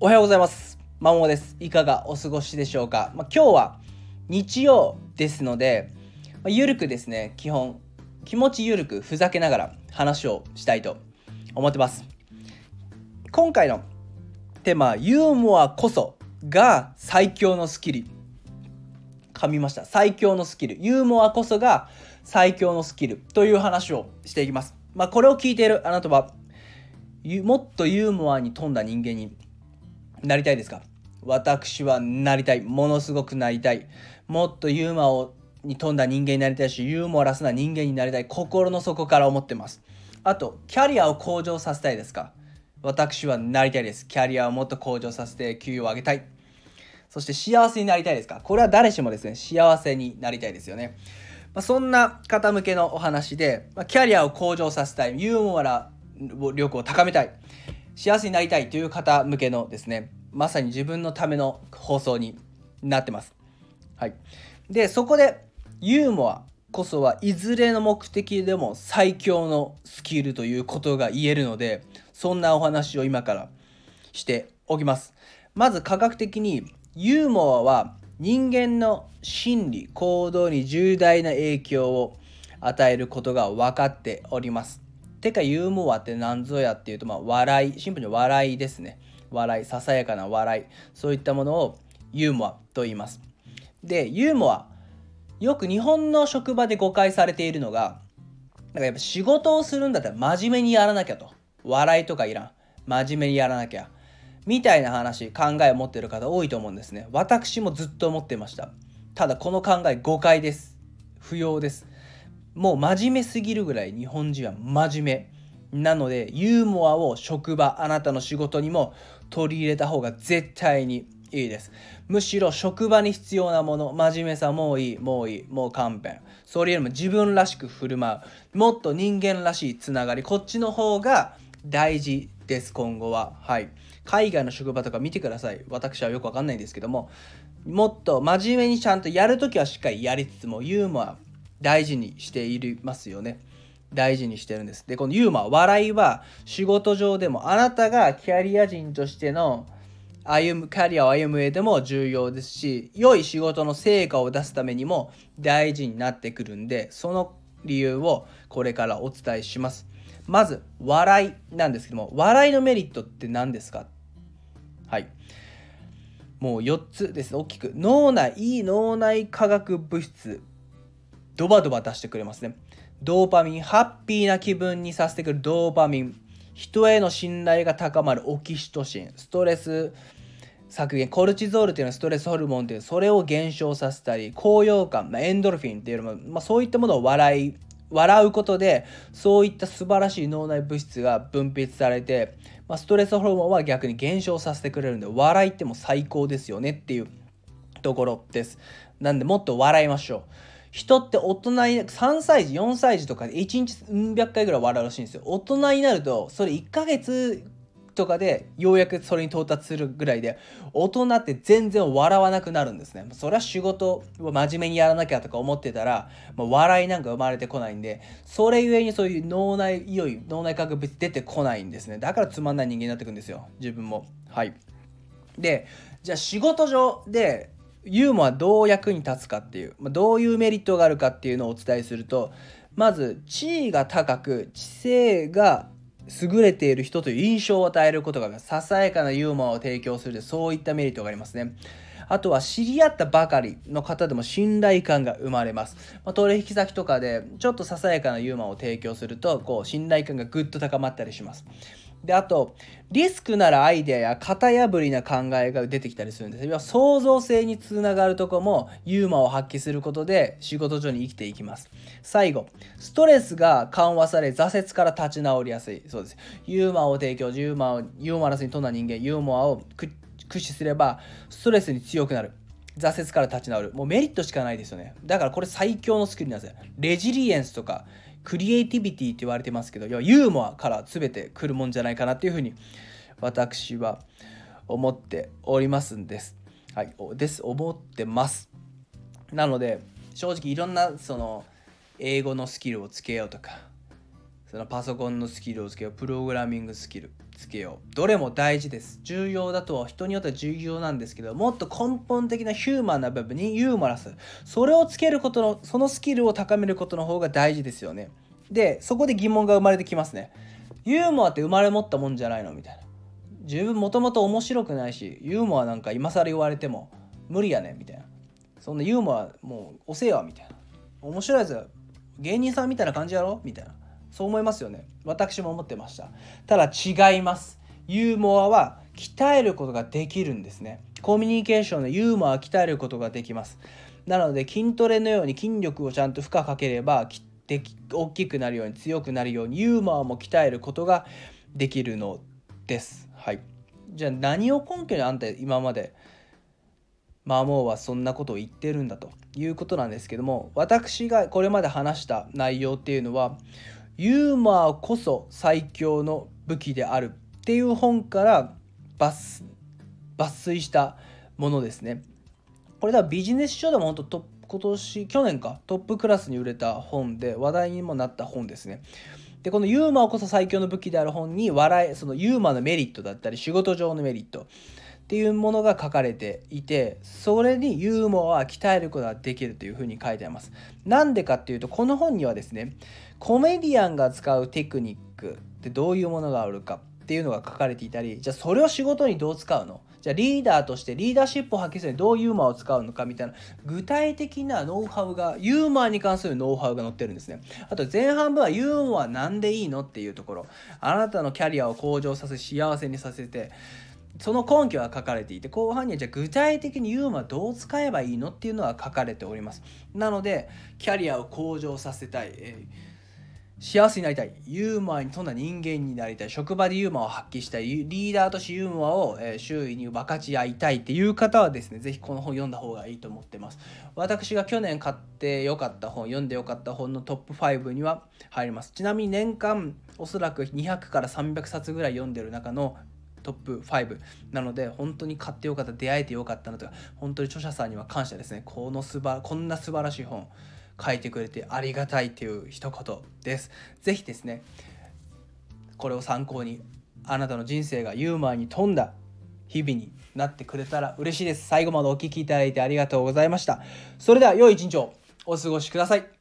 おはようございます。まもです。いかがお過ごしでしょうか？まあ、今日は日曜ですので、まあ、ゆるくですね、基本、気持ちゆるくふざけながら話をしたいと思ってます。今回のテーマ、ユーモアこそが最強のスキル。噛みました。最強のスキル。ユーモアこそが最強のスキルという話をしていきます。まあ、これを聞いているあなたは、もっとユーモアに富んだ人間になりたいですか？私はなりたい。ものすごくなりたい。もっとユーモアをに富んだ人間になりたいし、ユーモラスな人間になりたい。心の底から思ってます。あと、キャリアを向上させたいですか？私はなりたいです。キャリアをもっと向上させて給与を上げたい。そして幸せになりたいですか？これは誰しもですね、幸せになりたいですよね。まあ、そんな方向けのお話で、まあ、キャリアを向上させたい。ユーモア力を高めたい。幸せになりたいという方向けのですね、まさに自分のための放送になってます。はい。で、そこでユーモアこそはいずれの目的でも最強のスキルということが言えるので、そんなお話を今からしておきます。まず科学的にユーモアは人間の心理、行動に重大な影響を与えることが分かっております。てかユーモアって何ぞやっていうと、まあ、笑いシンプルに笑いですね。笑いささやかな笑いそういったものをユーモアと言います。でユーモアよく日本の職場で誤解されているのがなんかやっぱ仕事をするんだったら真面目にやらなきゃと。笑いとかいらん。真面目にやらなきゃ。みたいな話考えを持ってる方多いと思うんですね。私もずっと思ってました。ただこの考え誤解です。不要です。もう真面目すぎるぐらい日本人は真面目。なのでユーモアを職場あなたの仕事にも取り入れた方が絶対にいいです。むしろ職場に必要なもの真面目さもういいもういいもう勘弁。それよりも自分らしく振る舞う。もっと人間らしいつながり。こっちの方が大事です今後は。はい。海外の職場とか見てください。私はよくわかんないんですけども。もっと真面目にちゃんとやるときはしっかりやりつつもユーモア大事にしていますよね。大事にしてるんです。で、このユーモア、笑いは仕事上でもあなたがキャリア人としての歩む、キャリアを歩む上でも重要ですし、良い仕事の成果を出すためにも大事になってくるんで、その理由をこれからお伝えします。まず、笑いなんですけども、笑いのメリットって何ですか？はい。もう4つです。大きく。脳内、いい脳内化学物質。ドバドバ出してくれますね。ドーパミン、ハッピーな気分にさせてくるドーパミン、人への信頼が高まるオキシトシン、ストレス削減、コルチゾールというのはストレスホルモンという、それを減少させたり、高揚感、まあ、エンドルフィンっていうのも、まあ、そういったものを笑い、笑うことで、そういった素晴らしい脳内物質が分泌されて、まあ、ストレスホルモンは逆に減少させてくれるんで、笑いっても最高ですよねっていうところです。なんで、もっと笑いましょう。人って大人に3歳児4歳児とかで1日うん百回ぐらい笑うらしいんですよ。大人になるとそれ1ヶ月とかでようやくそれに到達するぐらいで大人って全然笑わなくなるんですね。それは仕事を真面目にやらなきゃとか思ってたら、まあ、笑いなんか生まれてこないんでそれゆえにそういう脳内いよいよ脳内化学物出てこないんですね。だからつまんない人間になってくんですよ。自分も。はい。でじゃあ仕事上でユーモアどう役に立つかっていう、ま、どういうメリットがあるかっていうのをお伝えするとまず地位が高く知性が優れている人という印象を与えることがささやかなユーモアを提供するそういったメリットがありますね。あとは知り合ったばかりの方でも信頼感が生まれます、まあ、取引先とかでちょっとささやかなユーモアを提供するとこう信頼感がぐっと高まったりします。であとリスクならアイデアや型破りな考えが出てきたりするんです要は創造性につながるとこもユーモアを発揮することで仕事上に生きていきます。最後ストレスが緩和され挫折から立ち直りやすい。そうです。ユーモアを提供ユーモアをユーモラスに富んだ人間ユーモアを駆使すればストレスに強くなる。挫折から立ち直る。もうメリットしかないですよね。だからこれ最強のスキルなんですよ。レジリエンスとかクリエイティビティって言われてますけど要はユーモアから全て来るもんじゃないかなっていうふうに私は思っておりますんです。はい、です思ってます。なので正直いろんなその英語のスキルをつけようとかそのパソコンのスキルをつけようプログラミングスキルつけよう。どれも大事です。重要だとは人によっては重要なんですけどもっと根本的なヒューマンな部分にユーモラス。それをつけることのそのスキルを高めることの方が大事ですよね。でそこで疑問が生まれてきますね。ユーモアって生まれ持ったもんじゃないの？みたいな。自分もともと面白くないしユーモアなんか今更言われても無理やねん。みたいな。そんなユーモアもう遅えわみたいな。面白いやつ芸人さんみたいな感じやろ？みたいな。そう思いますよね。私も思ってました。ただ違います。ユーモアは鍛えることができるんですね。コミュニケーションのユーモアは鍛えることができます。なので筋トレのように筋力をちゃんと負荷かければで大きくなるように強くなるようにユーモアも鍛えることができるのです。はい。じゃあ何を根拠にあんた今までマーモーはそんなことを言ってるんだということなんですけども私がこれまで話した内容っていうのはユーモアこそ最強の武器であるっていう本から抜粋したものですね。これではビジネス書でも本当今年去年かトップクラスに売れた本で話題にもなった本ですね。でこのユーモアこそ最強の武器である本に笑いそのユーモアのメリットだったり仕事上のメリットっていうものが書かれていてそれにユーモアは鍛えることができるというふうに書いてありますなんでかっていうとこの本にはですねコメディアンが使うテクニックってどういうものがあるかっていうのが書かれていたりじゃあそれを仕事にどう使うの？じゃあリーダーとしてリーダーシップを発揮するにどうユーモアを使うのかみたいな具体的なノウハウがユーモアに関するノウハウが載ってるんですね。あと前半部はユーモアなんでいいのっていうところ。あなたのキャリアを向上させ幸せにさせてその根拠が書かれていて後半にはじゃあ具体的にユーモアどう使えばいいのっていうのは書かれております。なのでキャリアを向上させたい、えー、幸せになりたいユーモアに富んだ人間になりたい職場でユーモアを発揮したいリーダーとしてユーモアを、周囲に分かち合いたいっていう方はですね是非この本読んだ方がいいと思ってます。私が去年買ってよかった本読んでよかった本のトップ5には入ります。ちなみに年間おそらく200から300冊ぐらい読んでる中のトップ5なので本当に買ってよかった出会えてよかったなとか本当に著者さんには感謝ですね。このすばこんな素晴らしい本。書いてくれてありがたいという一言です。是非ですねこれを参考にあなたの人生がユーモアに富んだ日々になってくれたら嬉しいです。最後までお聴きいただいてありがとうございました。それでは良い一日をお過ごしください。